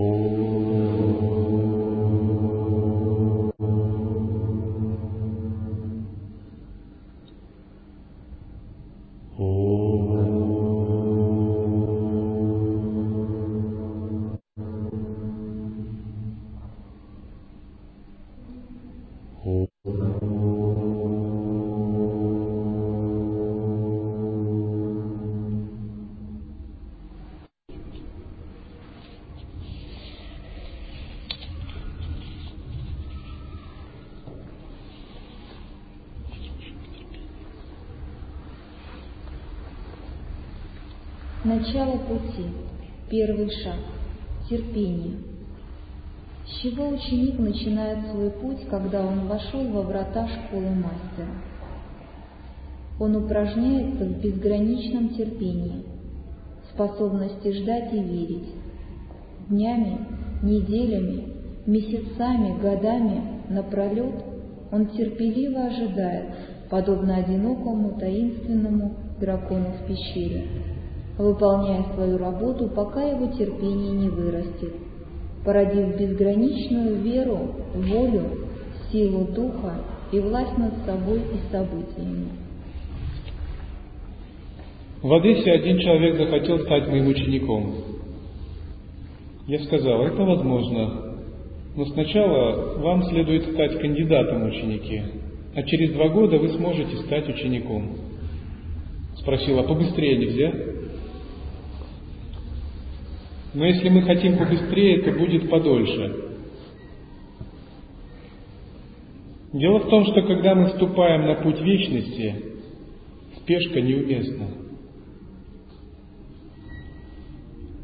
Oh. Начало пути. Первый шаг. Терпение. С чего ученик начинает свой путь, когда он вошел во врата школы мастера? Он упражняется в безграничном терпении, способности ждать и верить. Днями, неделями, месяцами, годами напролет он терпеливо ожидает, подобно одинокому таинственному дракону в пещере, выполняя свою работу, пока его терпение не вырастет, породив безграничную веру, волю, силу духа и власть над собой и событиями. В Одессе один человек захотел стать моим учеником. Я сказал, это возможно, но сначала вам следует стать кандидатом ученики, а через два года вы сможете стать учеником. Спросила, побыстрее нельзя? Но если мы хотим побыстрее, то будет подольше. Дело в том, что когда мы вступаем на путь вечности, спешка неуместна.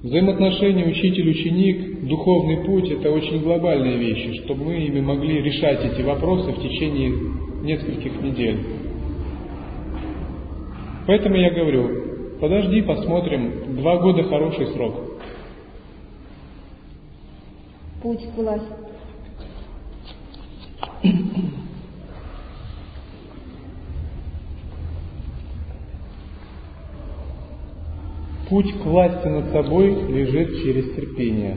Взаимоотношения учитель-ученик, духовный путь – это очень глобальные вещи, чтобы мы ими могли решать эти вопросы в течение нескольких недель. Поэтому я говорю, подожди, посмотрим, два года хороший срок. Путь к власти. Путь к власти над собой лежит через терпение.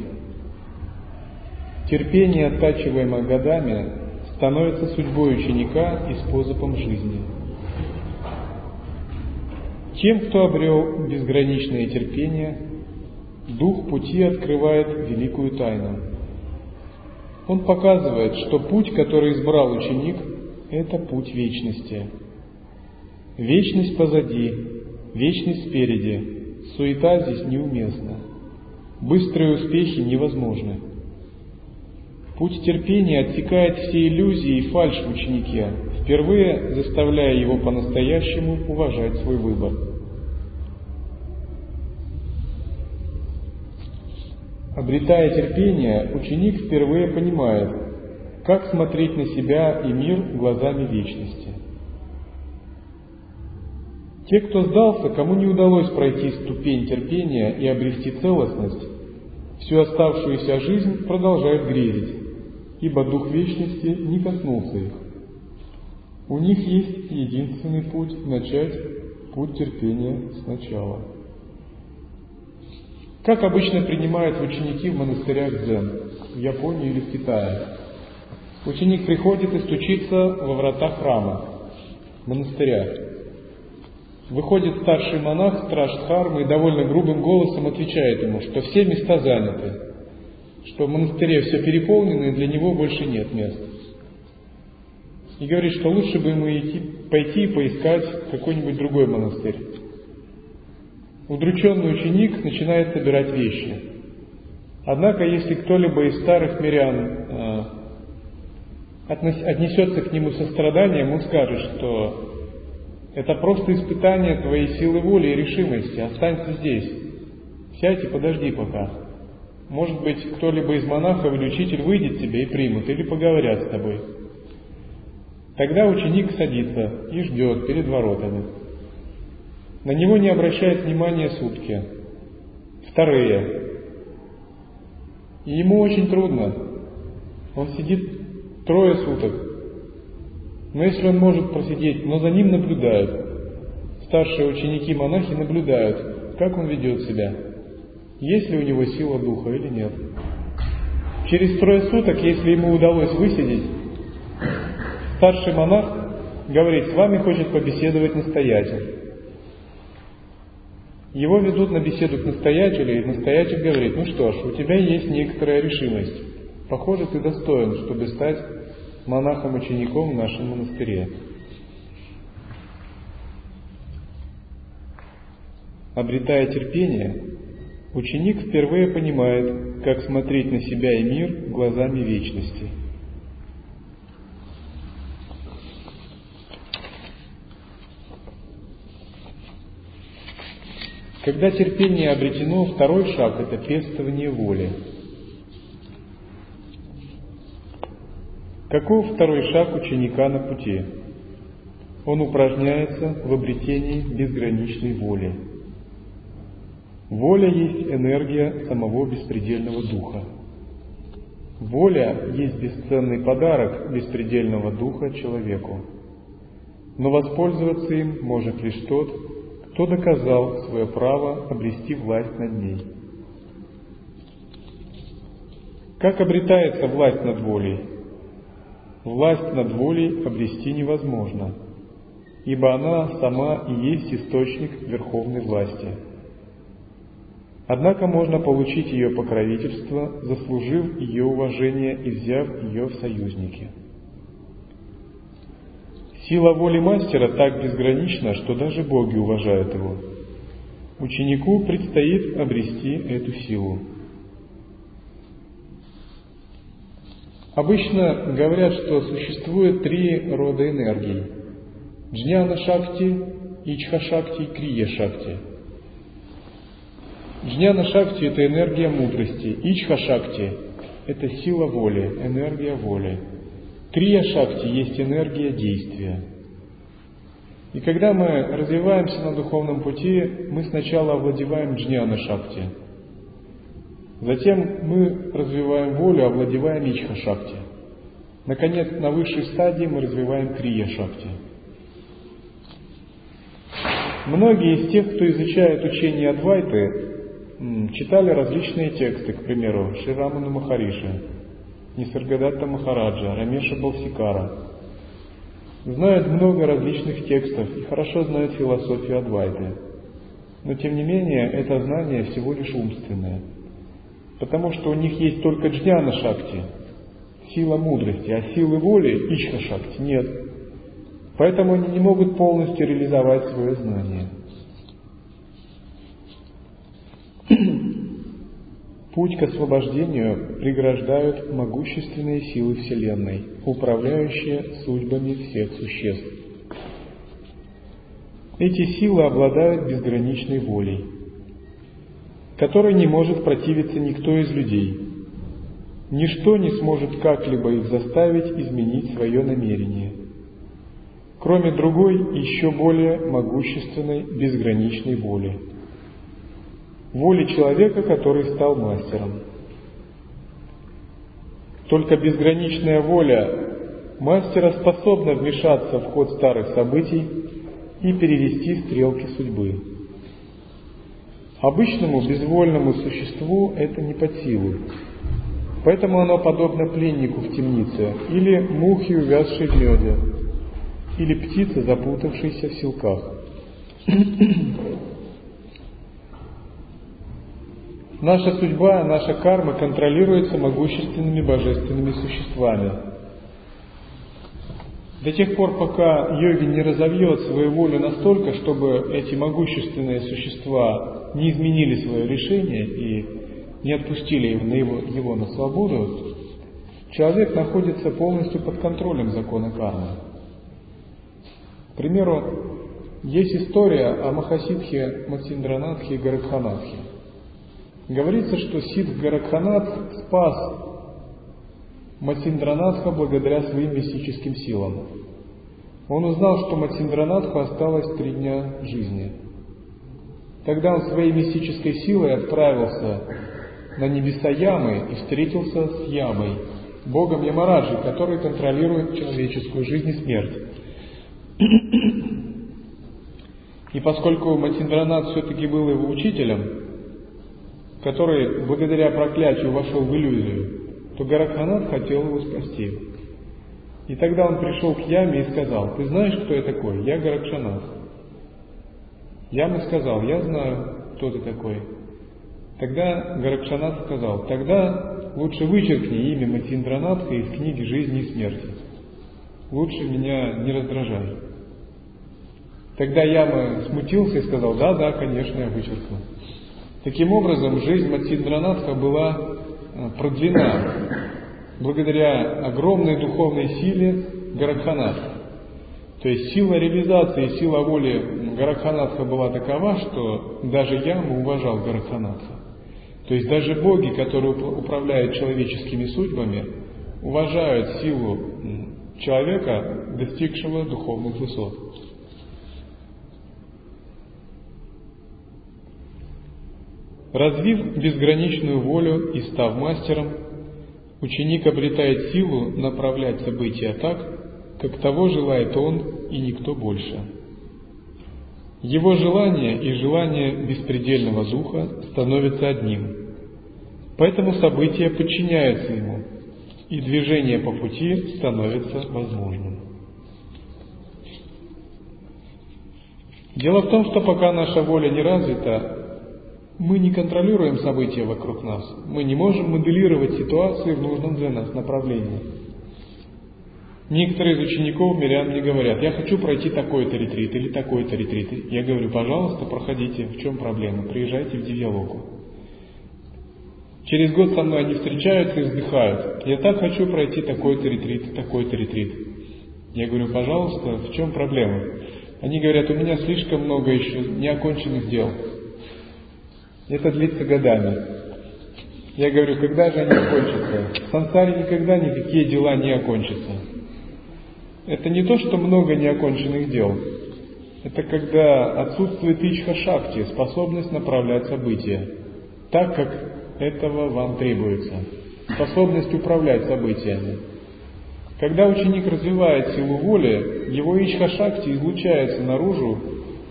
Терпение, оттачиваемое годами, становится судьбой ученика и способом жизни. Тем, кто обрел безграничное терпение, Дух пути открывает великую тайну. Он показывает, что путь, который избрал ученик, это путь вечности. Вечность позади, вечность спереди, Суета здесь неуместна. Быстрые успехи невозможны. Путь терпения отсекает все иллюзии и фальшь в ученике, впервые заставляя его по-настоящему уважать свой выбор. Обретая терпение, ученик впервые понимает, как смотреть на себя и мир глазами вечности. Те, кто сдался, кому не удалось пройти ступень терпения и обрести целостность, всю оставшуюся жизнь продолжают грезить, ибо Дух Вечности не коснулся их. У них есть единственный путь начать путь терпения сначала. Как обычно принимают ученики в монастырях дзен, в Японии или в Китае. Ученик приходит и стучится во врата храма, монастыря. Выходит старший монах, страж Дхармы, и довольно грубым голосом отвечает ему, что все места заняты, что в монастыре все переполнено, и для него больше нет мест. И говорит, что лучше бы ему идти, пойти и поискать какой-нибудь другой монастырь. Удрученный ученик начинает собирать вещи. Однако, если кто-либо из старых мирян э, отнесется к нему со страданием, он скажет, что это просто испытание твоей силы воли и решимости. Останься здесь. Сядь и подожди пока. Может быть, кто-либо из монахов или учитель выйдет тебе и примут, или поговорят с тобой. Тогда ученик садится и ждет перед воротами. На него не обращает внимания сутки. Вторые. И ему очень трудно. Он сидит трое суток. Но если он может просидеть, но за ним наблюдают, старшие ученики-монахи наблюдают, как он ведет себя, есть ли у него сила духа или нет. Через трое суток, если ему удалось высидеть, старший монах говорит, с вами хочет побеседовать настоятель. Его ведут на беседу к настоятелю, и настоятель говорит, ну что ж, у тебя есть некоторая решимость. Похоже, ты достоин, чтобы стать монахом-учеником в нашем монастыре. Обретая терпение, ученик впервые понимает, как смотреть на себя и мир глазами вечности. Когда терпение обретено, второй шаг – это пестование воли. Каков второй шаг ученика на пути? Он упражняется в обретении безграничной воли. Воля есть энергия самого беспредельного духа. Воля есть бесценный подарок беспредельного духа человеку. Но воспользоваться им может лишь тот, кто доказал свое право обрести власть над ней. Как обретается власть над волей? Власть над волей обрести невозможно, ибо она сама и есть источник верховной власти – Однако можно получить ее покровительство, заслужив ее уважение и взяв ее в союзники. Сила воли мастера так безгранична, что даже боги уважают его. Ученику предстоит обрести эту силу. Обычно говорят, что существует три рода энергий – джняна шакти, ичха шакти и крия шакти – Джняна Шакти – это энергия мудрости. Ичха Шакти – это сила воли, энергия воли. Крия Шакти есть энергия действия. И когда мы развиваемся на духовном пути, мы сначала овладеваем Джняна Шакти. Затем мы развиваем волю, овладеваем Ичха Шакти. Наконец, на высшей стадии мы развиваем Крия Шакти. Многие из тех, кто изучает учение Адвайты, читали различные тексты, к примеру, Шираману Махариша, Нисаргадатта Махараджа, Рамеша Балсикара. Знают много различных текстов и хорошо знают философию Адвайты. Но тем не менее, это знание всего лишь умственное. Потому что у них есть только джняна шакти, сила мудрости, а силы воли, ичха шакти, нет. Поэтому они не могут полностью реализовать свое знание. Путь к освобождению преграждают могущественные силы Вселенной, управляющие судьбами всех существ. Эти силы обладают безграничной волей, которой не может противиться никто из людей. Ничто не сможет как-либо их заставить изменить свое намерение, кроме другой, еще более могущественной безграничной воли – воли человека, который стал мастером. Только безграничная воля мастера способна вмешаться в ход старых событий и перевести стрелки судьбы. Обычному безвольному существу это не под силу, поэтому оно подобно пленнику в темнице или мухе, увязшей в меде, или птице, запутавшейся в силках. Наша судьба, наша карма контролируется могущественными божественными существами. До тех пор, пока йоги не разовьет свою волю настолько, чтобы эти могущественные существа не изменили свое решение и не отпустили его, его на свободу, человек находится полностью под контролем закона кармы. К примеру, есть история о Махасидхе Матсиндранатхе и Гаракханатхе. Говорится, что Сидх Гаракханат спас Матиндранатха благодаря своим мистическим силам. Он узнал, что Матиндранатху осталось три дня жизни. Тогда он своей мистической силой отправился на небеса Ямы и встретился с Ямой, богом Ямараджи, который контролирует человеческую жизнь и смерть. И поскольку Матиндранат все-таки был его учителем, который благодаря проклятию вошел в иллюзию, то Гаракханат хотел его спасти. И тогда он пришел к Яме и сказал, ты знаешь, кто я такой? Я Гаракшанат. Яма сказал, я знаю, кто ты такой. Тогда Гаракшанат сказал, тогда лучше вычеркни имя Матиндранатха из книги «Жизни и смерти». Лучше меня не раздражай. Тогда Яма смутился и сказал, да, да, конечно, я вычеркну. Таким образом, жизнь Матиндранатха была э, продлена благодаря огромной духовной силе Гаракханатха. То есть сила реализации, сила воли Гаракханатха была такова, что даже Яма уважал Гаракханатха. То есть даже боги, которые управляют человеческими судьбами, уважают силу человека, достигшего духовных высот. Развив безграничную волю и став мастером, ученик обретает силу направлять события так, как того желает он и никто больше. Его желание и желание беспредельного духа становятся одним. Поэтому события подчиняются ему, и движение по пути становится возможным. Дело в том, что пока наша воля не развита, мы не контролируем события вокруг нас. Мы не можем моделировать ситуации в нужном для нас направлении. Некоторые из учеников мирян мне говорят, я хочу пройти такой-то ретрит или такой-то ретрит. Я говорю, пожалуйста, проходите, в чем проблема, приезжайте в Дивьялоку. Через год со мной они встречаются и вздыхают. Я так хочу пройти такой-то ретрит, такой-то ретрит. Я говорю, пожалуйста, в чем проблема? Они говорят, у меня слишком много еще неоконченных дел. Это длится годами. Я говорю, когда же они окончатся? В сансаре никогда никакие дела не окончатся. Это не то, что много неоконченных дел. Это когда отсутствует ичха шакти, способность направлять события, так как этого вам требуется. Способность управлять событиями. Когда ученик развивает силу воли, его ичха шакти излучается наружу,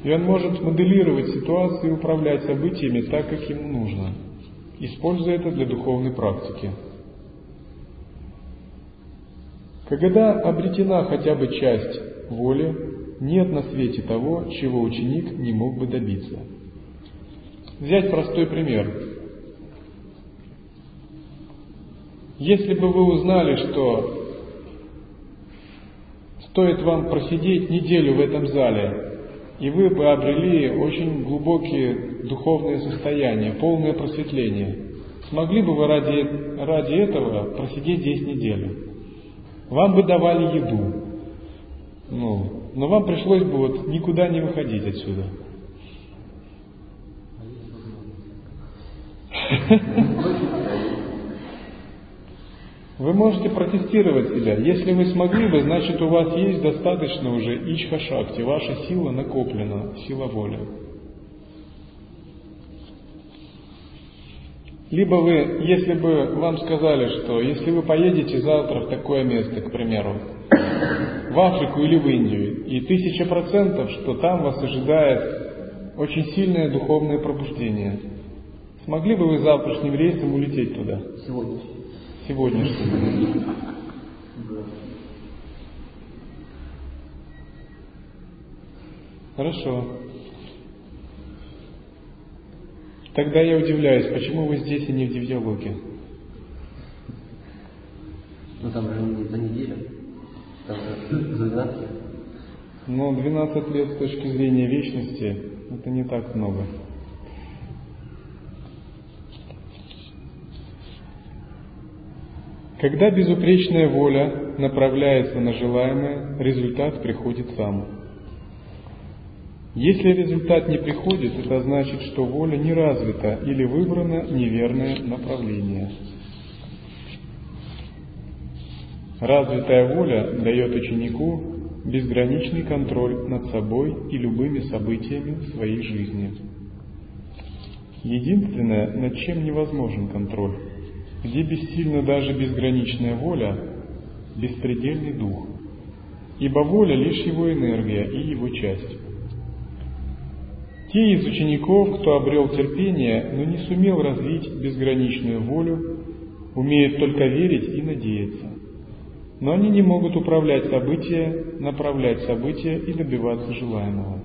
и он может моделировать ситуации и управлять событиями так, как ему нужно, используя это для духовной практики. Когда обретена хотя бы часть воли, нет на свете того, чего ученик не мог бы добиться. Взять простой пример. Если бы вы узнали, что стоит вам просидеть неделю в этом зале, и вы бы обрели очень глубокие духовные состояния, полное просветление, смогли бы вы ради, ради этого просидеть здесь неделю? Вам бы давали еду. Ну, но вам пришлось бы вот никуда не выходить отсюда. Вы можете протестировать себя. Если вы смогли бы, значит у вас есть достаточно уже ичха шакти, ваша сила накоплена, сила воли. Либо вы, если бы вам сказали, что если вы поедете завтра в такое место, к примеру, в Африку или в Индию, и тысяча процентов, что там вас ожидает очень сильное духовное пробуждение, смогли бы вы завтрашним рейсом улететь туда? Сегодняшним. Сегодняшним. Хорошо. Тогда я удивляюсь, почему вы здесь и не в Дивьялоке? Ну там же за неделю. Там же за 12 лет. Но 12 лет с точки зрения вечности это не так много. Когда безупречная воля направляется на желаемое, результат приходит сам. Если результат не приходит, это значит, что воля не развита или выбрано неверное направление. Развитая воля дает ученику безграничный контроль над собой и любыми событиями своей жизни. Единственное, над чем невозможен контроль, где бессильна даже безграничная воля, беспредельный дух, ибо воля лишь его энергия и его часть. Те из учеников, кто обрел терпение, но не сумел развить безграничную волю, умеют только верить и надеяться. Но они не могут управлять события, направлять события и добиваться желаемого.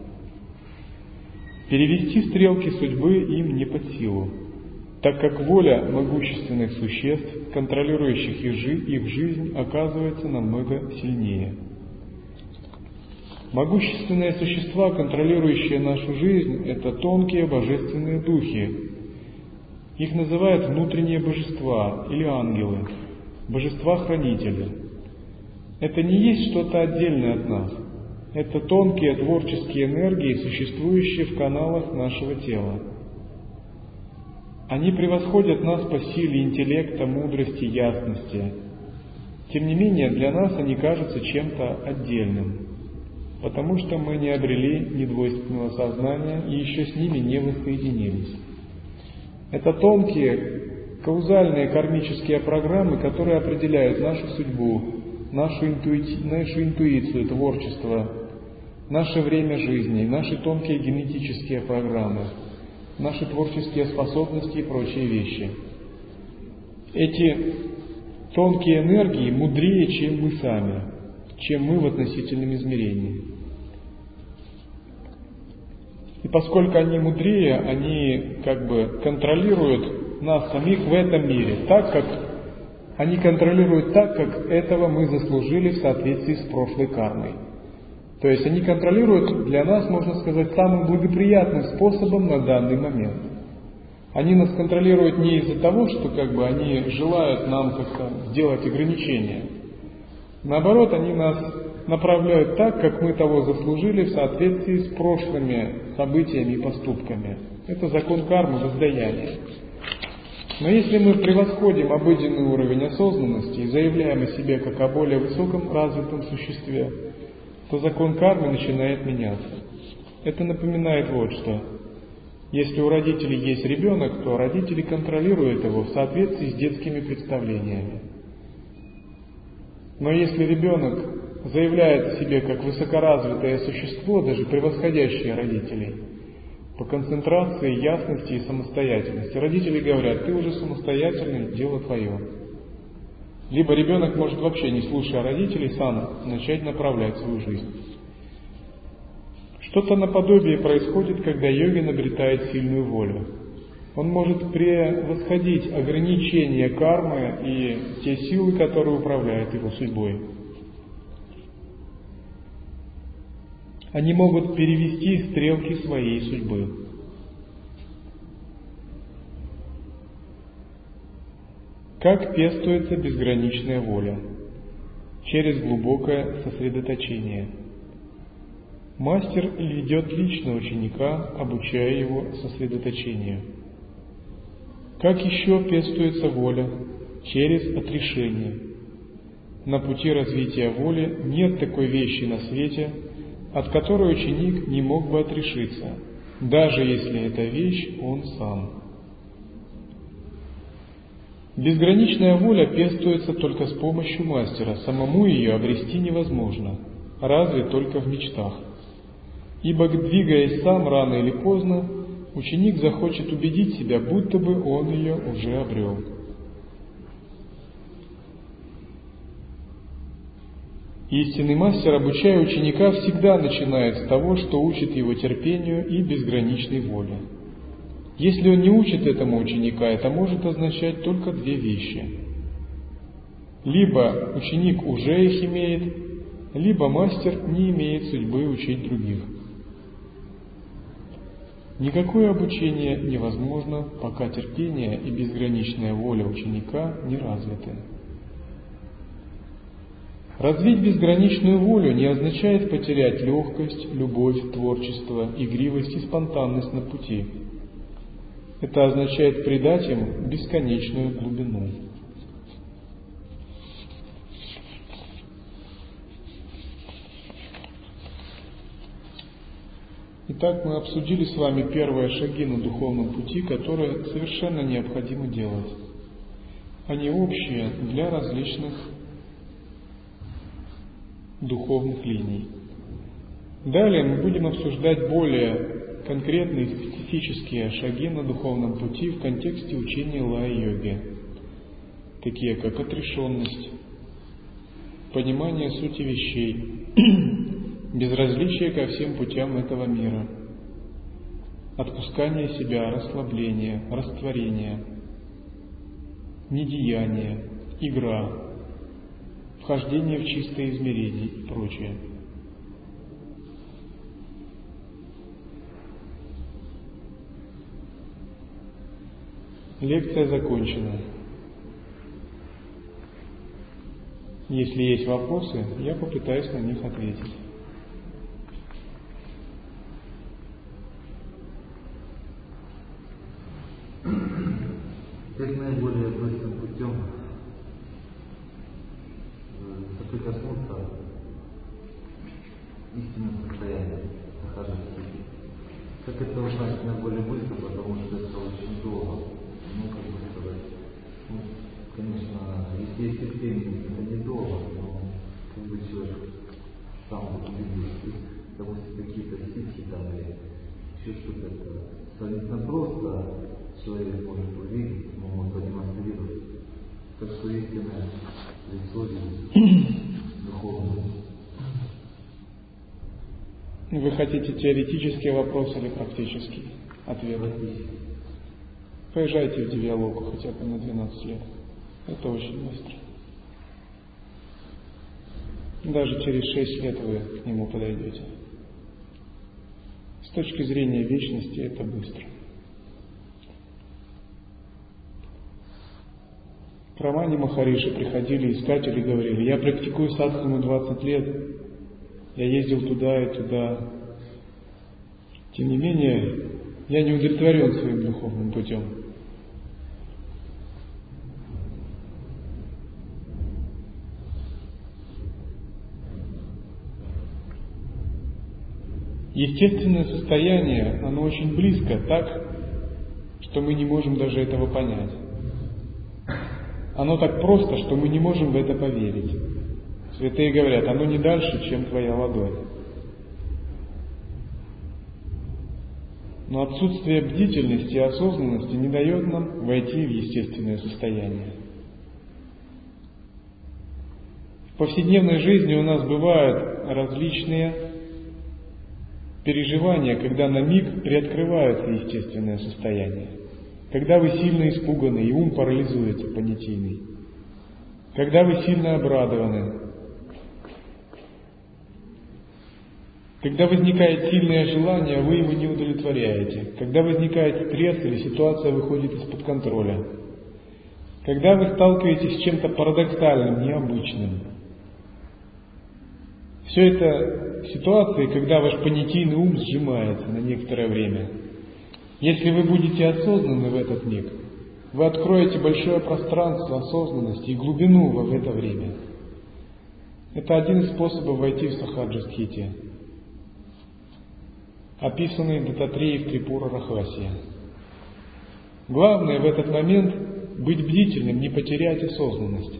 Перевести стрелки судьбы им не под силу, так как воля могущественных существ, контролирующих их жизнь, оказывается намного сильнее. Могущественные существа, контролирующие нашу жизнь, это тонкие божественные духи. Их называют внутренние божества или ангелы, божества-хранители. Это не есть что-то отдельное от нас. Это тонкие творческие энергии, существующие в каналах нашего тела. Они превосходят нас по силе интеллекта, мудрости, ясности. Тем не менее, для нас они кажутся чем-то отдельным, потому что мы не обрели недвойственного сознания и еще с ними не воссоединились. Это тонкие, каузальные кармические программы, которые определяют нашу судьбу, нашу, интуити... нашу интуицию, творчество, наше время жизни, наши тонкие генетические программы – наши творческие способности и прочие вещи. Эти тонкие энергии мудрее, чем мы сами, чем мы в относительном измерении. И поскольку они мудрее, они как бы контролируют нас самих в этом мире, так как они контролируют так, как этого мы заслужили в соответствии с прошлой кармой. То есть они контролируют для нас, можно сказать, самым благоприятным способом на данный момент. Они нас контролируют не из-за того, что как бы они желают нам как-то сделать ограничения. Наоборот, они нас направляют так, как мы того заслужили в соответствии с прошлыми событиями и поступками. Это закон кармы, воздаяния. Но если мы превосходим обыденный уровень осознанности и заявляем о себе как о более высоком развитом существе, то закон кармы начинает меняться. Это напоминает вот что. Если у родителей есть ребенок, то родители контролируют его в соответствии с детскими представлениями. Но если ребенок заявляет о себе как высокоразвитое существо, даже превосходящее родителей, по концентрации, ясности и самостоятельности, родители говорят, ты уже самостоятельный, дело твое. Либо ребенок может вообще, не слушая родителей, сам начать направлять свою жизнь. Что-то наподобие происходит, когда йогин обретает сильную волю. Он может превосходить ограничения кармы и те силы, которые управляют его судьбой. Они могут перевести стрелки своей судьбы. Как пестуется безграничная воля? Через глубокое сосредоточение. Мастер ведет лично ученика, обучая его сосредоточению. Как еще пестуется воля? Через отрешение. На пути развития воли нет такой вещи на свете, от которой ученик не мог бы отрешиться, даже если эта вещь он сам. Безграничная воля пестуется только с помощью мастера, самому ее обрести невозможно, разве только в мечтах. Ибо, двигаясь сам рано или поздно, ученик захочет убедить себя, будто бы он ее уже обрел. Истинный мастер, обучая ученика, всегда начинает с того, что учит его терпению и безграничной воле. Если он не учит этому ученика, это может означать только две вещи. Либо ученик уже их имеет, либо мастер не имеет судьбы учить других. Никакое обучение невозможно, пока терпение и безграничная воля ученика не развиты. Развить безграничную волю не означает потерять легкость, любовь, творчество, игривость и спонтанность на пути – это означает придать им бесконечную глубину. Итак, мы обсудили с вами первые шаги на духовном пути, которые совершенно необходимо делать. Они общие для различных духовных линий. Далее мы будем обсуждать более конкретные специфические шаги на духовном пути в контексте учения лай-йоги. такие как отрешенность, понимание сути вещей, безразличие ко всем путям этого мира, отпускание себя, расслабление, растворение, недеяние, игра, вхождение в чистое измерение и прочее. Лекция закончена. Если есть вопросы, я попытаюсь на них ответить. Как наиболее быстрым путем э, соприкоснуться истинным состоянием сахаджи Как это узнать наиболее быстро, потому что это очень долго. Ну, как бы сказать, ну, конечно, если есть терпение, это недолго, но как бы человек сам вот убедился. Допустим, какие-то стихи там или еще что-то, это сравнительно просто человек может увидеть, но может продемонстрировать, как что истинное лицо духовное. Вы хотите теоретический вопрос или практический ответ? Поезжайте в Девиалогу хотя бы на 12 лет. Это очень быстро. Даже через 6 лет вы к нему подойдете. С точки зрения вечности это быстро. К Рамане Махариши приходили искатели и говорили, я практикую садхану 20 лет, я ездил туда и туда. Тем не менее, я не удовлетворен своим духовным путем. Естественное состояние, оно очень близко, так, что мы не можем даже этого понять. Оно так просто, что мы не можем в это поверить. Святые говорят, оно не дальше, чем твоя ладонь. Но отсутствие бдительности и осознанности не дает нам войти в естественное состояние. В повседневной жизни у нас бывают различные переживания, когда на миг приоткрывается естественное состояние. Когда вы сильно испуганы и ум парализуется понятийный. Когда вы сильно обрадованы. Когда возникает сильное желание, вы его не удовлетворяете. Когда возникает стресс или ситуация выходит из-под контроля. Когда вы сталкиваетесь с чем-то парадоксальным, необычным. Все это ситуации, когда ваш понятийный ум сжимается на некоторое время – если вы будете осознаны в этот миг, вы откроете большое пространство осознанности и глубину в это время. Это один из способов войти в сахаджастхити, описанный Дататреей в Трипура Рахасия. Главное в этот момент быть бдительным, не потерять осознанность.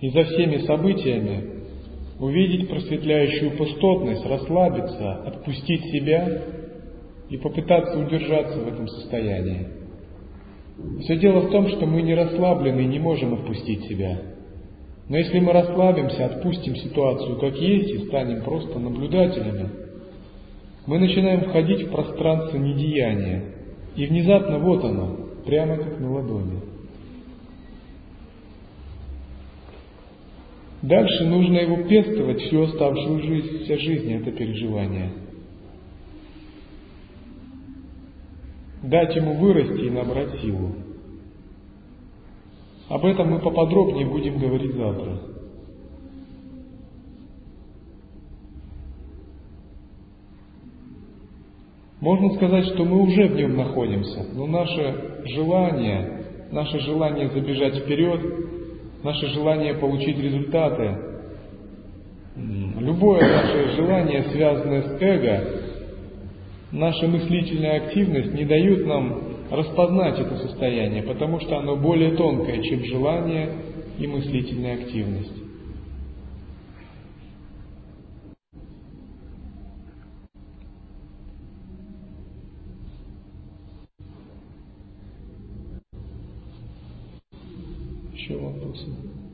И за всеми событиями увидеть просветляющую пустотность, расслабиться, отпустить себя и попытаться удержаться в этом состоянии. Все дело в том, что мы не расслаблены и не можем отпустить себя. Но если мы расслабимся, отпустим ситуацию как есть и станем просто наблюдателями, мы начинаем входить в пространство недеяния. И внезапно вот оно, прямо как на ладони. Дальше нужно его пестовать всю оставшую жизнь, вся жизнь это переживание – дать ему вырасти и набрать силу. Об этом мы поподробнее будем говорить завтра. Можно сказать, что мы уже в нем находимся, но наше желание, наше желание забежать вперед, наше желание получить результаты, любое наше желание, связанное с эго, наша мыслительная активность не дают нам распознать это состояние, потому что оно более тонкое, чем желание и мыслительная активность. sure of those.